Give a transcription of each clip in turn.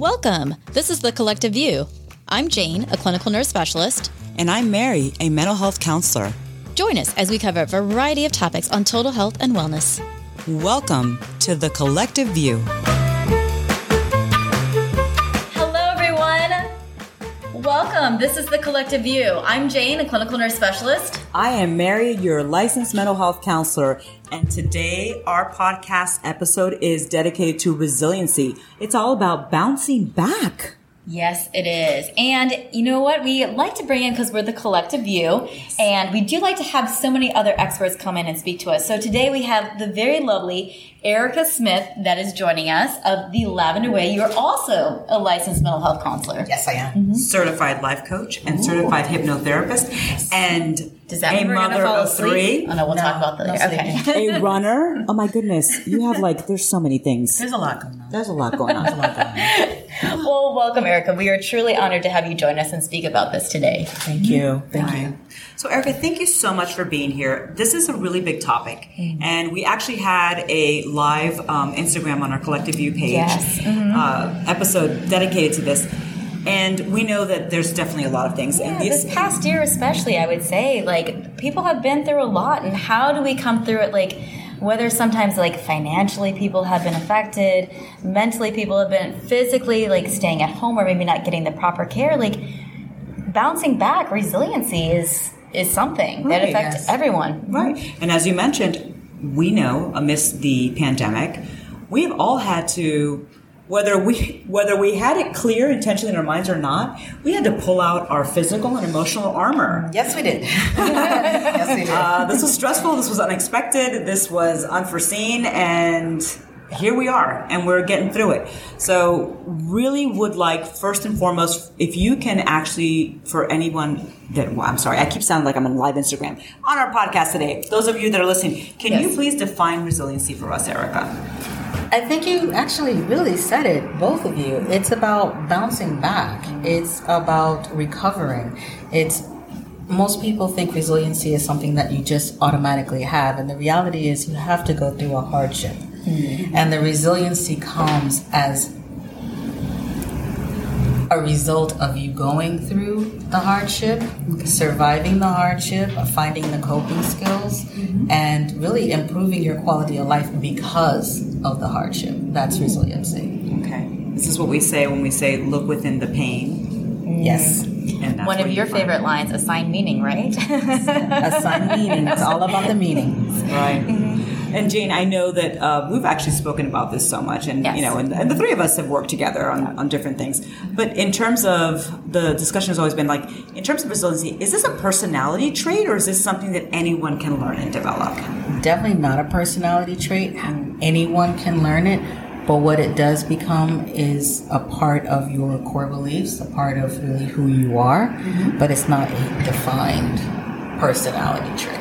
Welcome. This is The Collective View. I'm Jane, a clinical nurse specialist. And I'm Mary, a mental health counselor. Join us as we cover a variety of topics on total health and wellness. Welcome to The Collective View. Welcome. This is The Collective View. I'm Jane, a clinical nurse specialist. I am Mary, your licensed mental health counselor. And today, our podcast episode is dedicated to resiliency. It's all about bouncing back. Yes, it is. And you know what? We like to bring in because we're the collective view, and we do like to have so many other experts come in and speak to us. So today we have the very lovely Erika Smith that is joining us of the Lavender Way. You're also a licensed mental health counselor. Yes, I am. Mm-hmm. Certified life coach and Ooh. certified hypnotherapist. And does that mean a mother of asleep? three? Oh no, we'll no, talk about that. No okay. a runner. Oh my goodness, you have like there's so many things. There's a lot going on. There's a lot going on. There's a lot going on. well, welcome, Erika. We are truly honored to have you join us and speak about this today. Thank you. Thank you. So, Erika, thank you so much for being here. This is a really big topic, mm-hmm. and we actually had a live um, Instagram on our Collective View page yes. mm-hmm. uh, episode dedicated to this. And we know that there's definitely a lot of things. Yeah, and this past year, especially, I would say, like people have been through a lot, and how do we come through it? Like whether sometimes like financially people have been affected, mentally people have been physically like staying at home or maybe not getting the proper care. Like bouncing back, resiliency is is something right, that affects yes. everyone. Right. And as you mentioned, we know amidst the pandemic, we've all had to whether we whether we had it clear intentionally in our minds or not, we had to pull out our physical and emotional armor. Yes, we did. yes, we did. Uh, this was stressful. This was unexpected. This was unforeseen, and here we are and we're getting through it. So really would like first and foremost, if you can actually, for anyone that, well, I'm sorry, I keep sounding like I'm on live Instagram on our podcast today. Those of you that are listening, can yes. you please define resiliency for us, Erika? I think you actually really said it, both of you. It's about bouncing back. It's about recovering. It's most people think resiliency is something that you just automatically have, and the reality is you have to go through a hardship. Mm-hmm. And the resiliency comes as a result of you going through the hardship, surviving the hardship, finding the coping skills, mm-hmm. and really improving your quality of life because of the hardship. That's resiliency. Okay. This is what we say when we say look within the pain. Yes. One of your favorite lines, assign meaning, right? assign meaning. It's all about the meanings. Right. And Jane, I know that uh, we've actually spoken about this so much, and yes. you know, and, and, the three of us have worked together on, on different things. But in terms of the discussion has always been like, in terms of resiliency, is this a personality trait, or is this something that anyone can learn and develop? Definitely not a personality trait. Anyone can learn it. But what it does become is a part of your core beliefs, a part of really who you are, mm-hmm. but it's not a defined personality trait.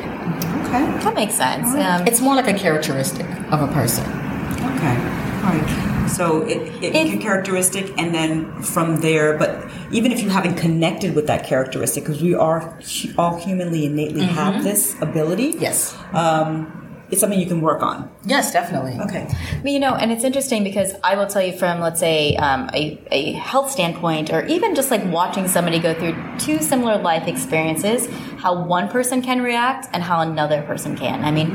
Okay. That makes sense. Um, it's more like a characteristic of a person. Okay. All right. So it, it, it, a characteristic, and then from there, but even if you haven't connected with that characteristic, because we are all humanly innately mm-hmm. have this ability. Yes. Um, it's something you can work on. Yes, definitely. Okay. But, you know, and it's interesting because I will tell you from, let's say, um, a, a health standpoint, or even just like watching somebody go through two similar life experiences, how one person can react and how another person can. I mean,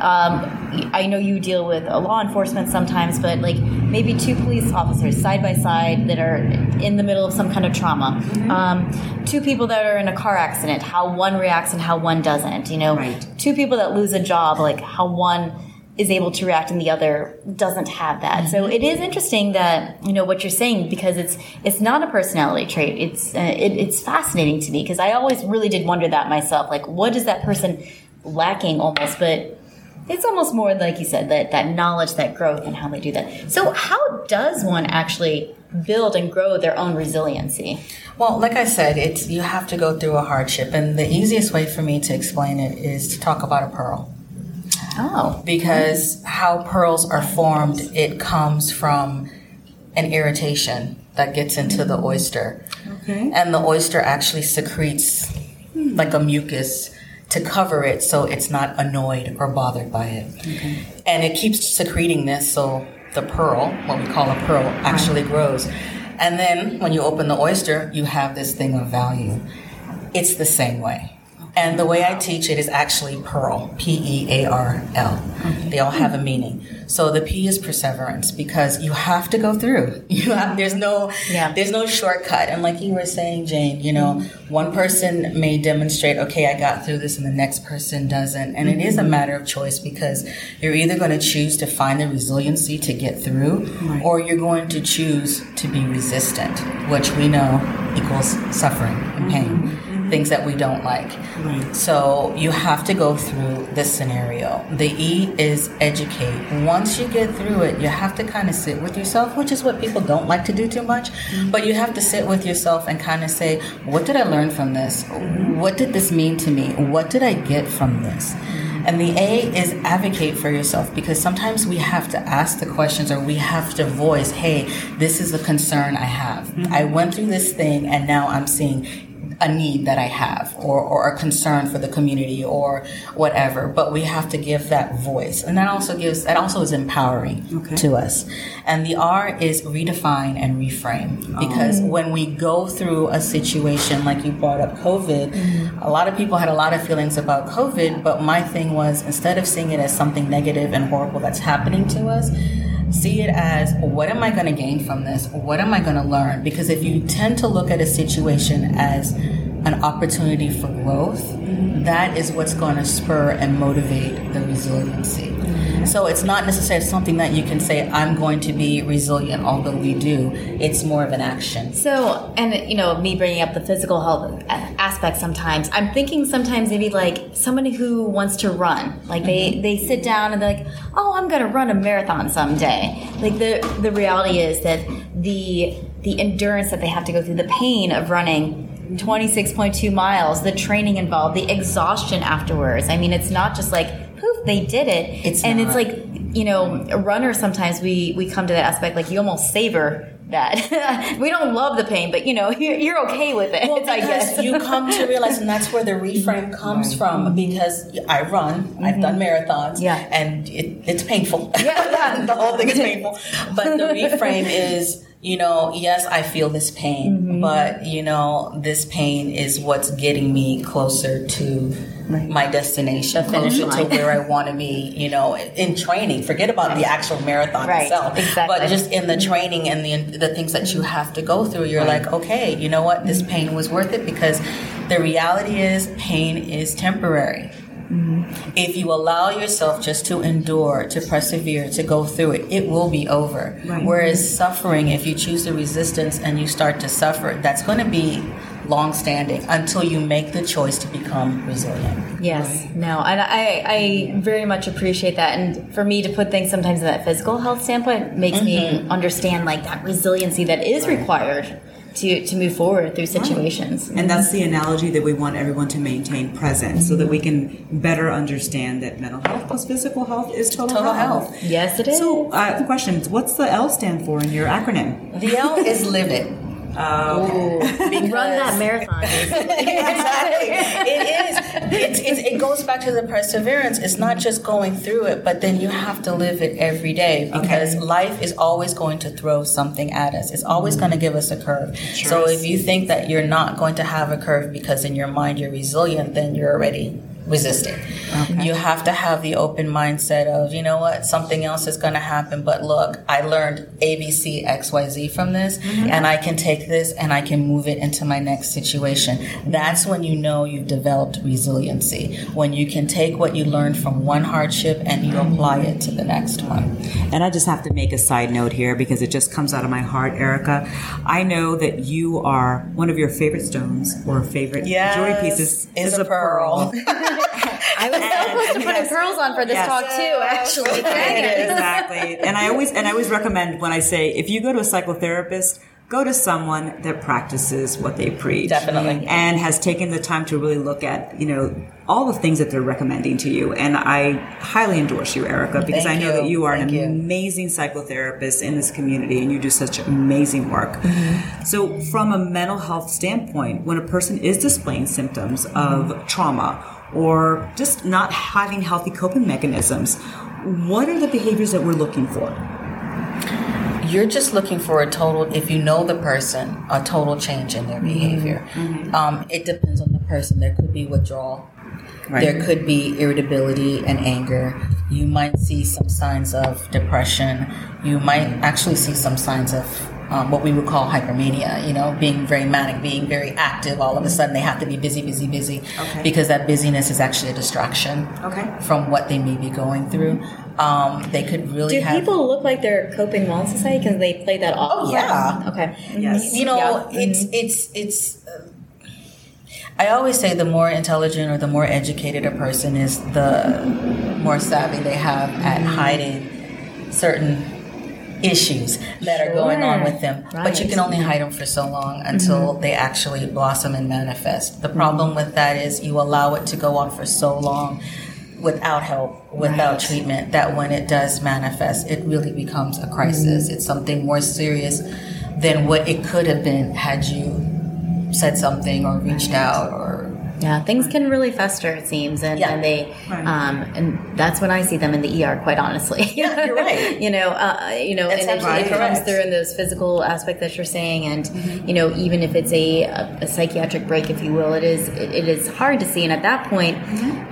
um, I know you deal with law enforcement sometimes, but like maybe two police officers side by side that are in the middle of some kind of trauma, mm-hmm. um, two people that are in a car accident, how one reacts and how one doesn't. You know, right. two people that lose a job, like how one is able to react and the other doesn't have that. Mm-hmm. So it is interesting that you know what you're saying because it's it's not a personality trait. It's uh, it, it's fascinating to me because I always really did wonder that myself. Like, what is that person lacking almost? But it's almost more like you said that that knowledge, that growth, and how they do that. So, how does one actually build and grow their own resiliency? Well, like I said, it's you have to go through a hardship, and the easiest way for me to explain it is to talk about a pearl. Oh, because how pearls are formed, it comes from an irritation that gets into the oyster, okay. and the oyster actually secretes like a mucus to cover it so it's not annoyed or bothered by it. Okay. And it keeps secreting this so the pearl, what we call a pearl, actually grows. And then when you open the oyster, you have this thing of value. It's the same way. And the way I teach it is actually Pearl, P E A R L. They all have a meaning. So the P is perseverance because you have to go through. You have, there's no Yeah. there's no shortcut. And like you were saying, Jane, you know, one person may demonstrate, okay, I got through this, and the next person doesn't. And it is a matter of choice because you're either going to choose to find the resiliency to get through, or you're going to choose to be resistant, which we know equals suffering and pain. Mm-hmm. Things that we don't like. Right. So you have to go through this scenario. The E is educate. Once you get through it, you have to kind of sit with yourself, which is what people don't like to do too much. Mm-hmm. But you have to sit with yourself and kind of say, what did I learn from this? What did this mean to me? What did I get from this? Mm-hmm. And the A is advocate for yourself because sometimes we have to ask the questions or we have to voice, hey, this is a concern I have. Mm-hmm. I went through this thing and now I'm seeing a need that I have or, or a concern for the community or whatever. But we have to give that voice. And that also gives, that also is empowering Okay. to us. And the R is redefine and reframe because oh. when we go through a situation like you brought up COVID, mm-hmm. a lot of people had a lot of feelings about COVID. But my thing was instead of seeing it as something negative and horrible that's happening to us, see it as what am I going to gain from this? What am I going to learn? Because if you tend to look at a situation as an opportunity for growth, that is what's going to spur and motivate the resiliency. So it's not necessarily something that you can say, I'm going to be resilient, although we do. It's more of an action. So, and you know, me bringing up the physical health aspect sometimes, I'm thinking sometimes maybe like somebody who wants to run, like they mm-hmm. they sit down and they're like, "Oh, I'm going to run a marathon someday." Like the the reality is that the the endurance that they have to go through, the pain of running 26.2 miles, the training involved, the exhaustion afterwards. I mean, it's not just like they did it. It's and not. it's like you know, a runner sometimes we we come to that aspect like you almost savor that. we don't love the pain, but you know, you're, you're okay with it. Well, because guess you come to realize, and that's where the reframe comes from. Because I run, I've done mm-hmm. marathons, Yeah. and it, it's painful. Yeah, yeah. the whole thing is painful. But the reframe is, you know, yes, I feel this pain, Mm-hmm. but you know, this pain is what's getting me closer to my destination, closer to mm-hmm. where I want to be. You know, in training. Forget about the actual marathon Right, itself, exactly. but just in the mm-hmm. training and the the things that you have to go through, you're like, okay, you know what, this mm-hmm. pain was worth it because the reality is pain is temporary. If you allow yourself just to endure, to persevere, to go through it, it will be over. Right. Whereas suffering, if you choose the resistance and you start to suffer, that's going to be long standing until you make the choice to become resilient. Yes, no, and I, I very much appreciate that. And for me to put things sometimes in that physical health standpoint makes me mm-hmm. understand like that resiliency that is required to to move forward through situations. And that's the analogy that we want everyone to maintain present so that we can better understand that mental health plus physical health is total, Total health. health. Yes, it is. So, uh, the question what's the L stand for in your acronym? The L is live it. Oh, Run that marathon. exactly. It is. It's, it's, it goes back to the perseverance. It's not just going through it, but then you have to live it every day because Okay. life is always going to throw something at us. It's always going to give us a curve. So if you think that you're not going to have a curve because in your mind you're resilient, then you're already resisting. You have to have the open mindset of, you know what, something else is going to happen, but look, I learned ABC, XYZ from this, mm-hmm. and I can take this and I can move it into my next situation. That's when you know you've developed resiliency, when you can take what you learned from one hardship and you apply it to the next one. And I just have to make a side note here because it just comes out of my heart, Erika. I know that you are one of your favorite stones or favorite jewelry pieces is a pearl. I was so close to putting pearls on for this Yes. talk too. Actually, Dang it. exactly. And I always and I always recommend when I say if you go to a psychotherapist, go to someone that practices what they preach. Definitely. And has taken the time to really look at, you know, all the things that they're recommending to you. And I highly endorse you, Erika, because Thank I know you. that you are Thank an you. amazing psychotherapist in this community and you do such amazing work. Mm-hmm. So from a mental health standpoint, when a person is displaying symptoms of trauma or just not having healthy coping mechanisms, what are the behaviors that we're looking for? you're just looking for a total, if you know the person, a total change in their behavior. Um, it depends on the person. There could be withdrawal. Right. There could be irritability and anger. You might see some signs of depression. You might actually see some signs of um, what we would call hypermania, you know, being very manic, being very active. All of a sudden, they have to be busy, busy, busy Okay. because that busyness is actually a distraction Okay. from what they may be going through. Um, they could really Do have. people look like they're coping well in society because they play that off? Oh, yeah. Okay. Yes. you know Yeah. it's it's it's uh, i always say the more intelligent or the more educated a person is the more savvy they have at hiding certain issues that are going on with them. But you can only hide them for so long until mm-hmm. they actually blossom and manifest. The problem with that is you allow it to go on for so long without help without Right. treatment that when it does manifest it really becomes a crisis. Mm-hmm. It's something more serious than what it could have been had you said something or reached out or Yeah, things can really fester, it seems, and, Yeah. and they, Right. um, and that's when I see them in the ER. Quite honestly, Yeah, you're right. you know, uh, you know, That's and it, it comes through in those physical aspect that you're saying, and you know, even if it's a, a, a psychiatric break, if you will, it is it, it is hard to see. And at that point,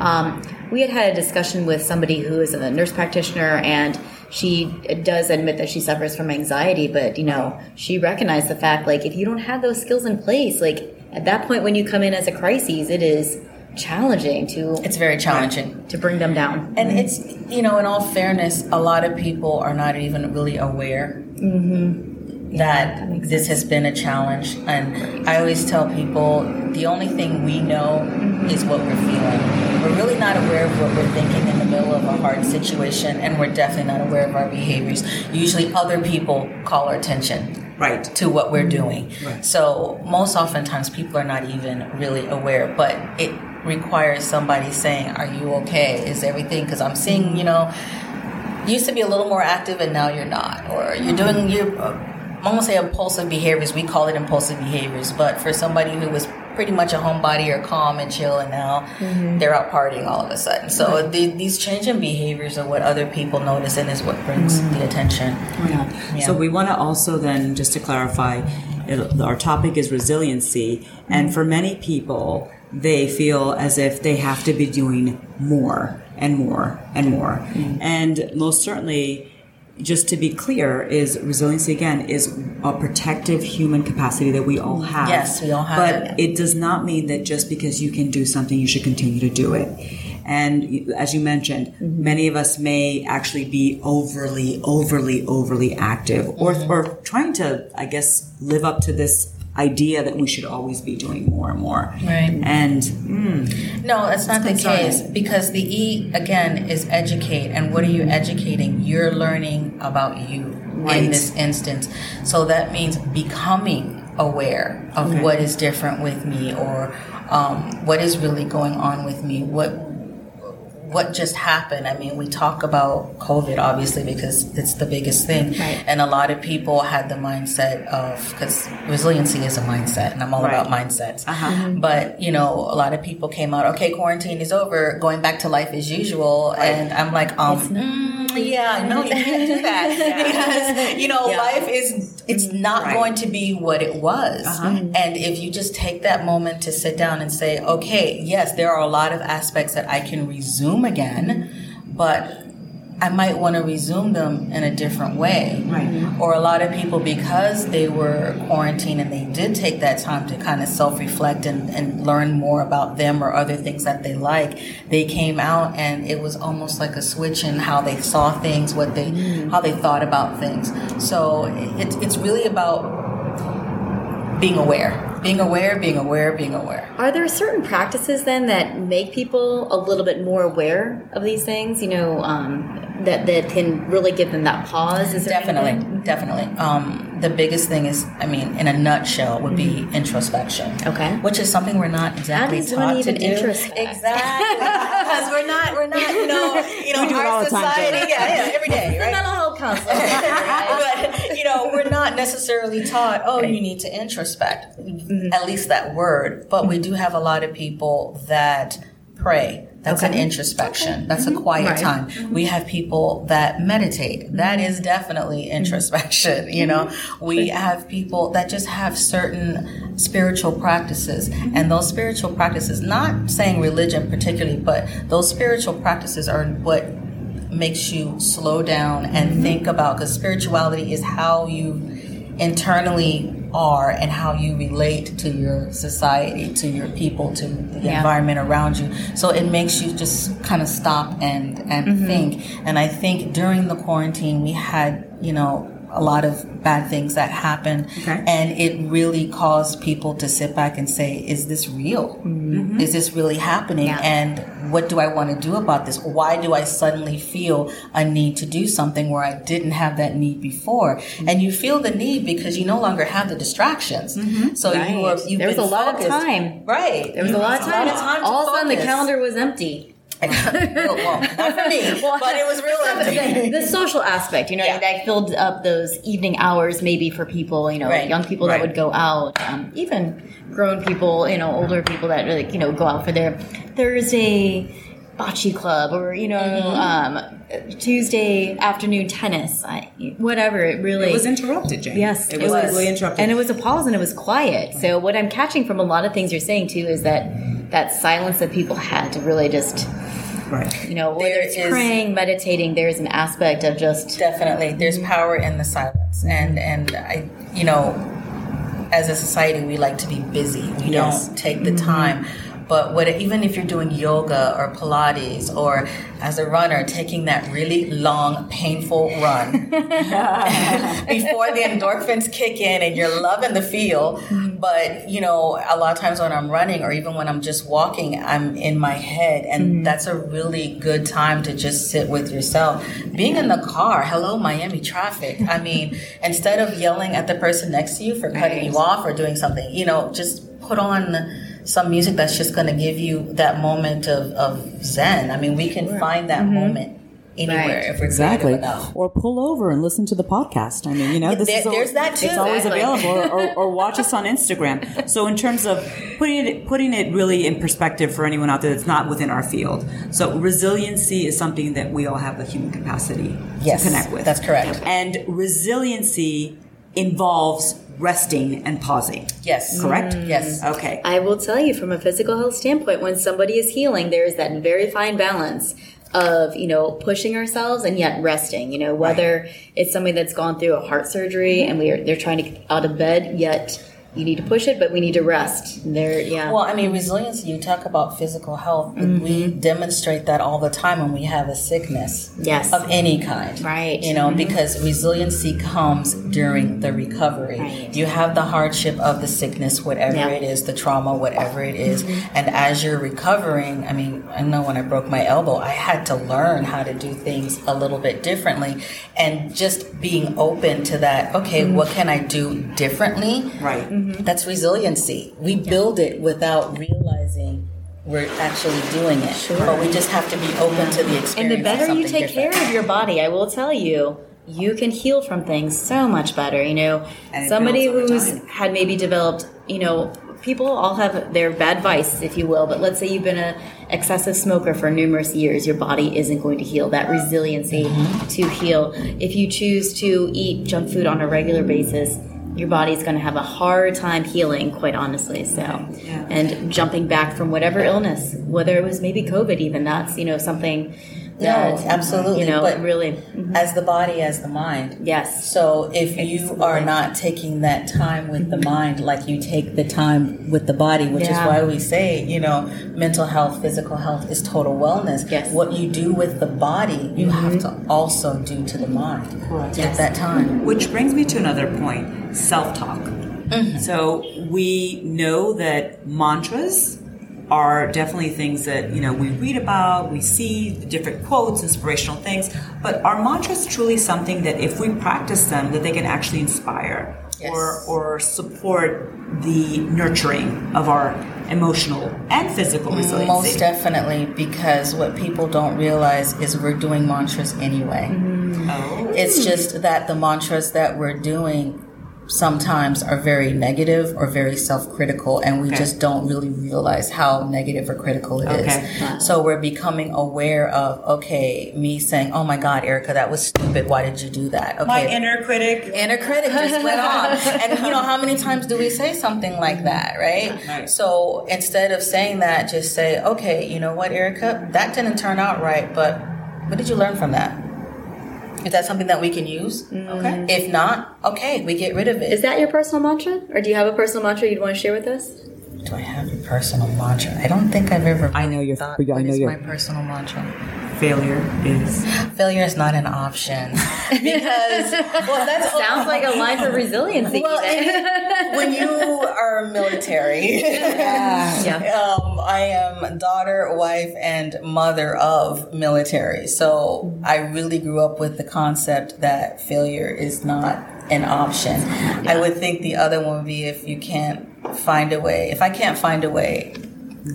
um, we had had a discussion with somebody who is a nurse practitioner, and she does admit that she suffers from anxiety, but you know, she recognized the fact like if you don't have those skills in place, like at that point when you come in as a crisis, it is challenging to it's very challenging. To bring them down. and it's you know in all fairness a lot of people are not even really aware mm-hmm. that this has been a challenge. And i always tell people the only thing we know mm-hmm. is what we're feeling. We're really not aware of what we're thinking in the middle of a hard situation and we're definitely not aware of our behaviors. Usually other people call our attention Right. to what we're mm-hmm. doing. Right. So most oftentimes people are not even really aware, but it requires somebody saying, "Are you okay? Is everything?" Because I'm seeing, you know, you used to be a little more active and now you're not, or you're mm-hmm. doing your. I'm gonna say impulsive behaviors. We call it impulsive behaviors, but for somebody who was pretty much a homebody or calm and chill, and now mm-hmm. they're out partying all of a sudden. So the, these changing behaviors are what other people notice, and is what brings mm-hmm. the attention. Oh, yeah. So we want to also then, just to clarify, it, our topic is resiliency, and mm-hmm. for many people, they feel as if they have to be doing more and more and more, and most certainly. Just to be clear, is resiliency again is a protective human capacity that we all mm, have. Yes, we all have But it does not mean that just because you can do something, you should continue to do it. And as you mentioned, mm-hmm. many of us may actually be overly, overly, overly active or, mm-hmm. or trying to, I guess, live up to this idea that we should always be doing more and more. Right. And mm, No, that's not the concerning. case because the E again is educate, and what are you educating? You're learning about you Right. in this instance. So that means becoming aware of Okay. what is different with me, or um, what is really going on with me. What what just happened? I mean, we talk about COVID obviously because it's the biggest thing, Right. and a lot of people had the mindset of because resiliency is a mindset, and I'm all Right. about mindsets. Uh-huh. But you know, a lot of people came out. Okay, quarantine is over. Going back to life as usual, and I'm like, um, mm, Mm, yeah, no, you can't do that because you know, Yeah. life is it's not Right. going to be what it was. Uh-huh. Mm-hmm. And if you just take that moment to sit down and say, okay, yes, there are a lot of aspects that I can resume again, but I might want to resume them in a different way. Right. Mm-hmm. Or a lot of people, because they were quarantined and they did take that time to kind of self reflect and, and learn more about them or other things that they like, they came out and it was almost like a switch in how they saw things, what they, mm-hmm. how they thought about things. So it's, it's really about being aware. Being aware, being aware, being aware. Are there certain practices then that make people a little bit more aware of these things? You know, um, that that can really give them that pause. Is Definitely, anything? definitely. Um, the biggest thing is, I mean, in a nutshell, would be introspection. Mm-hmm. Okay. Which is something we're not exactly taught to do. Exactly. because we're not, we're not, you know, you know, We do it all our the time, society, Jen. yeah, yeah, every day, right? Mental health counselor. but know we're not necessarily taught oh you need to introspect Mm-hmm. at least that word but we do mm-hmm. have a lot of people that pray. That's an introspection. That's a mm-hmm. quiet Right. time. Mm-hmm. We have people that meditate. That is definitely introspection. You know, we have people that just have certain spiritual practices, and those spiritual practices, not saying religion particularly, but those spiritual practices are what makes you slow down and mm-hmm. think about because spirituality is how you internally are and how you relate to your society to your people to the Yeah. environment around you. So it makes you just kind of stop and and mm-hmm. think. And i think during the quarantine we had you know a lot of bad things that happened Okay. and it really caused people to sit back and say is this real mm-hmm. is this really happening Yeah. and what do I want to do about this? Why do I suddenly feel a need to do something where I didn't have that need before? Mm-hmm. And you feel the need because you no longer have the distractions. Mm-hmm. So you Right. were, you've There was a lot of time. Right. There was a lot of time. All of a sudden, the calendar was empty. well, well, not for me, but it was real empty. the social aspect, you know, Yeah. that filled up those evening hours maybe for people, you know, Right. young people Right. that would go out, um, even grown people, you know, older people that like, you know, go out for their Thursday bocce club or, you know, Mm-hmm. um, Tuesday afternoon tennis, I, whatever. It really It was interrupted, Jane. Yes, it was, completely interrupted. and it was a pause and it was quiet. So what I'm catching from a lot of things you're saying too is that that silence that people had to really just, right. you know, whether There it's is- praying, meditating, there's an aspect of just Definitely, there's power in the silence, and and I, you know, as a society, we like to be busy. We Yes. don't take the time. But what, even if you're doing yoga or Pilates or as a runner, taking that really long, painful run before the endorphins kick in and you're loving the feel. Mm-hmm. But, you know, a lot of times when I'm running or even when I'm just walking, I'm in my head. And mm-hmm. that's a really good time to just sit with yourself. Being in the car, hello, Miami traffic. I mean, instead of yelling at the person next to you for cutting you off or doing something, you know, just put on some music that's just going to give you that moment of, of zen. I mean, we can find that mm-hmm. moment anywhere Right. if we're Exactly. creative enough. Or pull over and listen to the podcast. I mean, you know, this There- is al- there's that too. It's always Exactly. available. or, or watch us on Instagram. So in terms of putting it putting it really in perspective for anyone out there that's not within our field. So resiliency is something that we all have the human capacity Yes, to connect with. that's correct. And resiliency involves resting and pausing. Yes. Correct? Mm. Yes. Okay. I will tell you from a physical health standpoint, when somebody is healing, there is that very fine balance of, you know, pushing ourselves and yet resting. You know, whether it's somebody that's gone through a heart surgery mm-hmm. and we are they're trying to get out of bed, yet you need to push it, but we need to rest. There yeah. Well, I mean, resilience, you talk about physical health. We mm-hmm. demonstrate that all the time when we have a sickness Yes. of any kind. Right. You know, mm-hmm. because resiliency comes during the recovery. Right. You have the hardship of the sickness, whatever Yeah. it is, the trauma, whatever it is. Mm-hmm. And as you're recovering, I mean, I know when I broke my elbow, I had to learn how to do things a little bit differently. And just being open to that, okay, what can I do differently? Right. That's resiliency. We build it without realizing we're actually doing it. But we just have to be open to the experience. And the better you take different. care of your body, I will tell you, you can heal from things so much better. You know, somebody who's time. had maybe developed, you know, people all have their bad vices, if you will. But let's say you've been a excessive smoker for numerous years, your body isn't going to heal. That resiliency Mm-hmm. to heal. If you choose to eat junk food on a regular basis. Your body's going to have a hard time healing, quite honestly. So, and jumping back from whatever illness, whether it was maybe COVID, even that's you know something No, that absolutely. you know but really mhm. as the body, as the mind. yes So if you are not taking that time with the mm-hmm. mind like you take the time with the body, which Yeah. is why we say, you know, mental health, physical health is total wellness. Yes. What you do with the body, you have mm-hmm. to also do to the mind. Correct. At that time. Which brings me to another point self talk. Mm-hmm. So we know that mantras are definitely things that you know we read about we see different quotes inspirational things but are mantras truly something that if we practice them that they can actually inspire Yes. or or support the nurturing of our emotional and physical resiliency Most definitely, because what people don't realize is we're doing mantras anyway. Oh. It's just that the mantras that we're doing sometimes are very negative or very self-critical and we just don't really realize how negative or critical it is. Okay. so we're becoming aware of okay me saying oh my god erika that was stupid why did you do that okay My inner critic. inner critic just went on. And you know, how many times do we say something like that, right? Right. So instead of saying that, just say, okay, you know what, Erika, that didn't turn out right, but what did you learn from that? Is that something that we can use? Okay. Mm. If not, okay, we get rid of it. Is that your personal mantra? Or do you have a personal mantra you'd want to share with us? do I have a personal mantra? I don't think I've ever. I know your- thought, I know what is your- my personal mantra? Failure is. Failure is not an option because well, that Sounds like a line for resiliency. Well, even. and when you are military, Yeah. um, I am daughter, wife, and mother of military. So I really grew up with the concept that failure is not an option. I would think the other one would be if you can't find a way. If I can't find a way,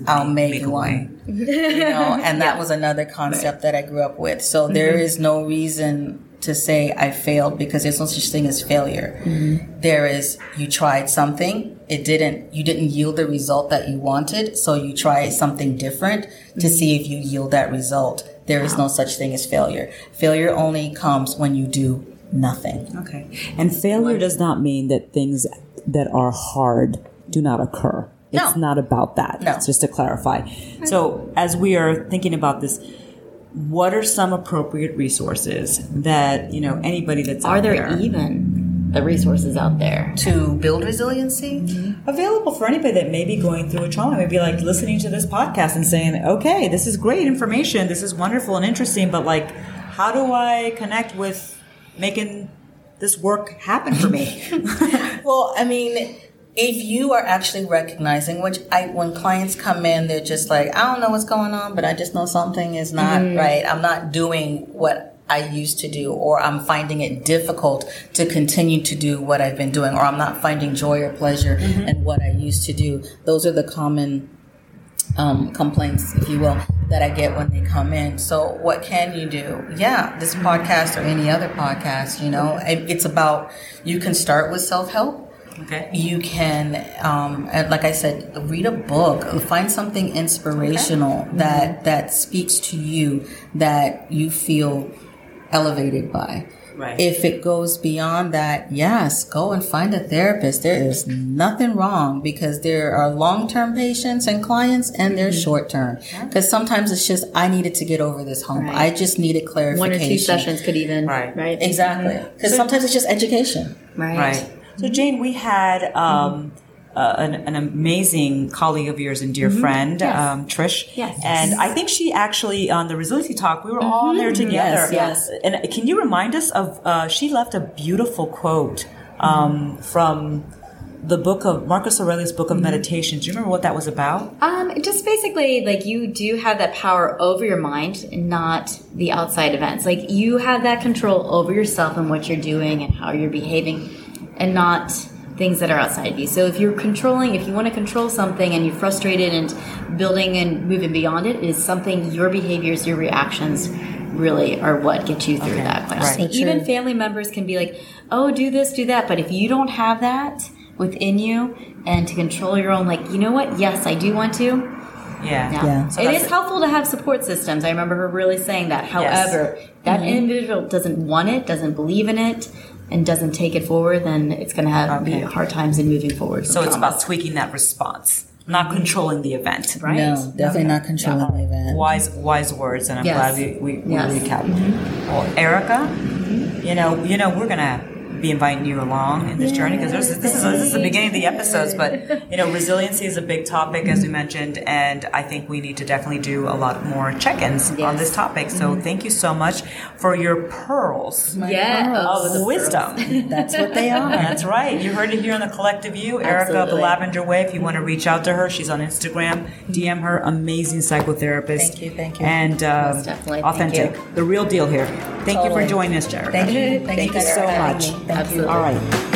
I'll make, Make one. You know, and that was another concept that I grew up with. So mm-hmm. there is no reason to say I failed because there's no such thing as failure. Mm-hmm. There is you tried something, it didn't you didn't yield the result that you wanted, so you try something different to mm-hmm. see if you yield that result. There is no such thing as failure. Failure only comes when you do nothing. Okay. And failure does not mean that things that are hard do not occur. It's No. not about that. No. Just to clarify. So, as we are thinking about this, what are some appropriate resources that you know anybody that's Are out there even the resources out there? To build resiliency, mm-hmm. available for anybody that may be going through a trauma? Maybe like listening to this podcast and saying, "Okay, this is great information. This is wonderful and interesting, but like, how do I connect with making this work happen for me?" Well, I mean, if you are actually recognizing, which I, when clients come in, they're just like, I don't know what's going on, but I just know something is not mm-hmm. right. I'm not doing what I used to do, or I'm finding it difficult to continue to do what I've been doing, or I'm not finding joy or pleasure mm-hmm. in what I used to do. Those are the common um, complaints, if you will, that I get when they come in. So, what can you do? Yeah, this mm-hmm. podcast or any other podcast, you know, it- it's about you can start with self help. Okay. You can, um, uh, like I said, read a book, find something inspirational that that speaks to you that you feel elevated by. Right. If it goes beyond that, yes, go and find a therapist. There is nothing wrong because there are long term patients and clients and there's mm-hmm. short term. Because sometimes it's just, I needed to get over this hump. Right. I just needed clarification. One or two sessions could even Right. right Exactly. Mm-hmm. Because sometimes it's just education. right Right. So, Jane, we had um, uh, an, an amazing colleague of yours and dear friend, um, Trish. Yes. And I think she actually, on the Resiliency Talk, we were all there together. Yes, yes. And can you remind us of, uh, she left a beautiful quote um, from the book of Marcus Aurelius' book of Meditations. Do you remember what that was about? Um, just basically, like you do have that power over your mind, not the outside events. Like you have that control over yourself and what you're doing and how you're behaving, and not things that are outside of you. So if you're controlling, if you want to control something and you're frustrated and building and moving beyond it, is something your behaviors, your reactions really are what get you through that. Quite Right. honestly. Even family members can be like, "Oh, do this, do that," but if you don't have that within you and to control your own, like, you know what? Yes, I do want to. Yeah. Yeah. So it that's is helpful to have support systems. I remember her really saying that. However, that Mm-hmm. individual doesn't want it, doesn't believe in it, and doesn't take it forward, then it's going to have be Okay. hard times in moving forward. So it's about tweaking that response, not controlling the event. right. No, definitely not controlling the event. Wise, wise words, and I'm Yes. glad we, we, we Yes. recap. Mm-hmm. Well, Erika, mm-hmm. you know, you know, we're gonna be inviting you along in this journey because this is this is the beginning of the episodes, but you know, resiliency is a big topic as we mentioned, and I think we need to definitely do a lot more check-ins on this topic. So thank you so much for your pearls Yeah. pearls. Oh, of wisdom. That's what they are. That's right. You heard it here on the Collective View. Erika of the Lavender Way. If you want to reach out to her, she's on Instagram. DM her. Amazing psychotherapist. Thank you, thank you. And um, definitely. Authentic. you. The real deal here. Thank you for joining us, Erika. Thank you. Thank, Thank you guys so for having much. Thank you. Absolutely. All right.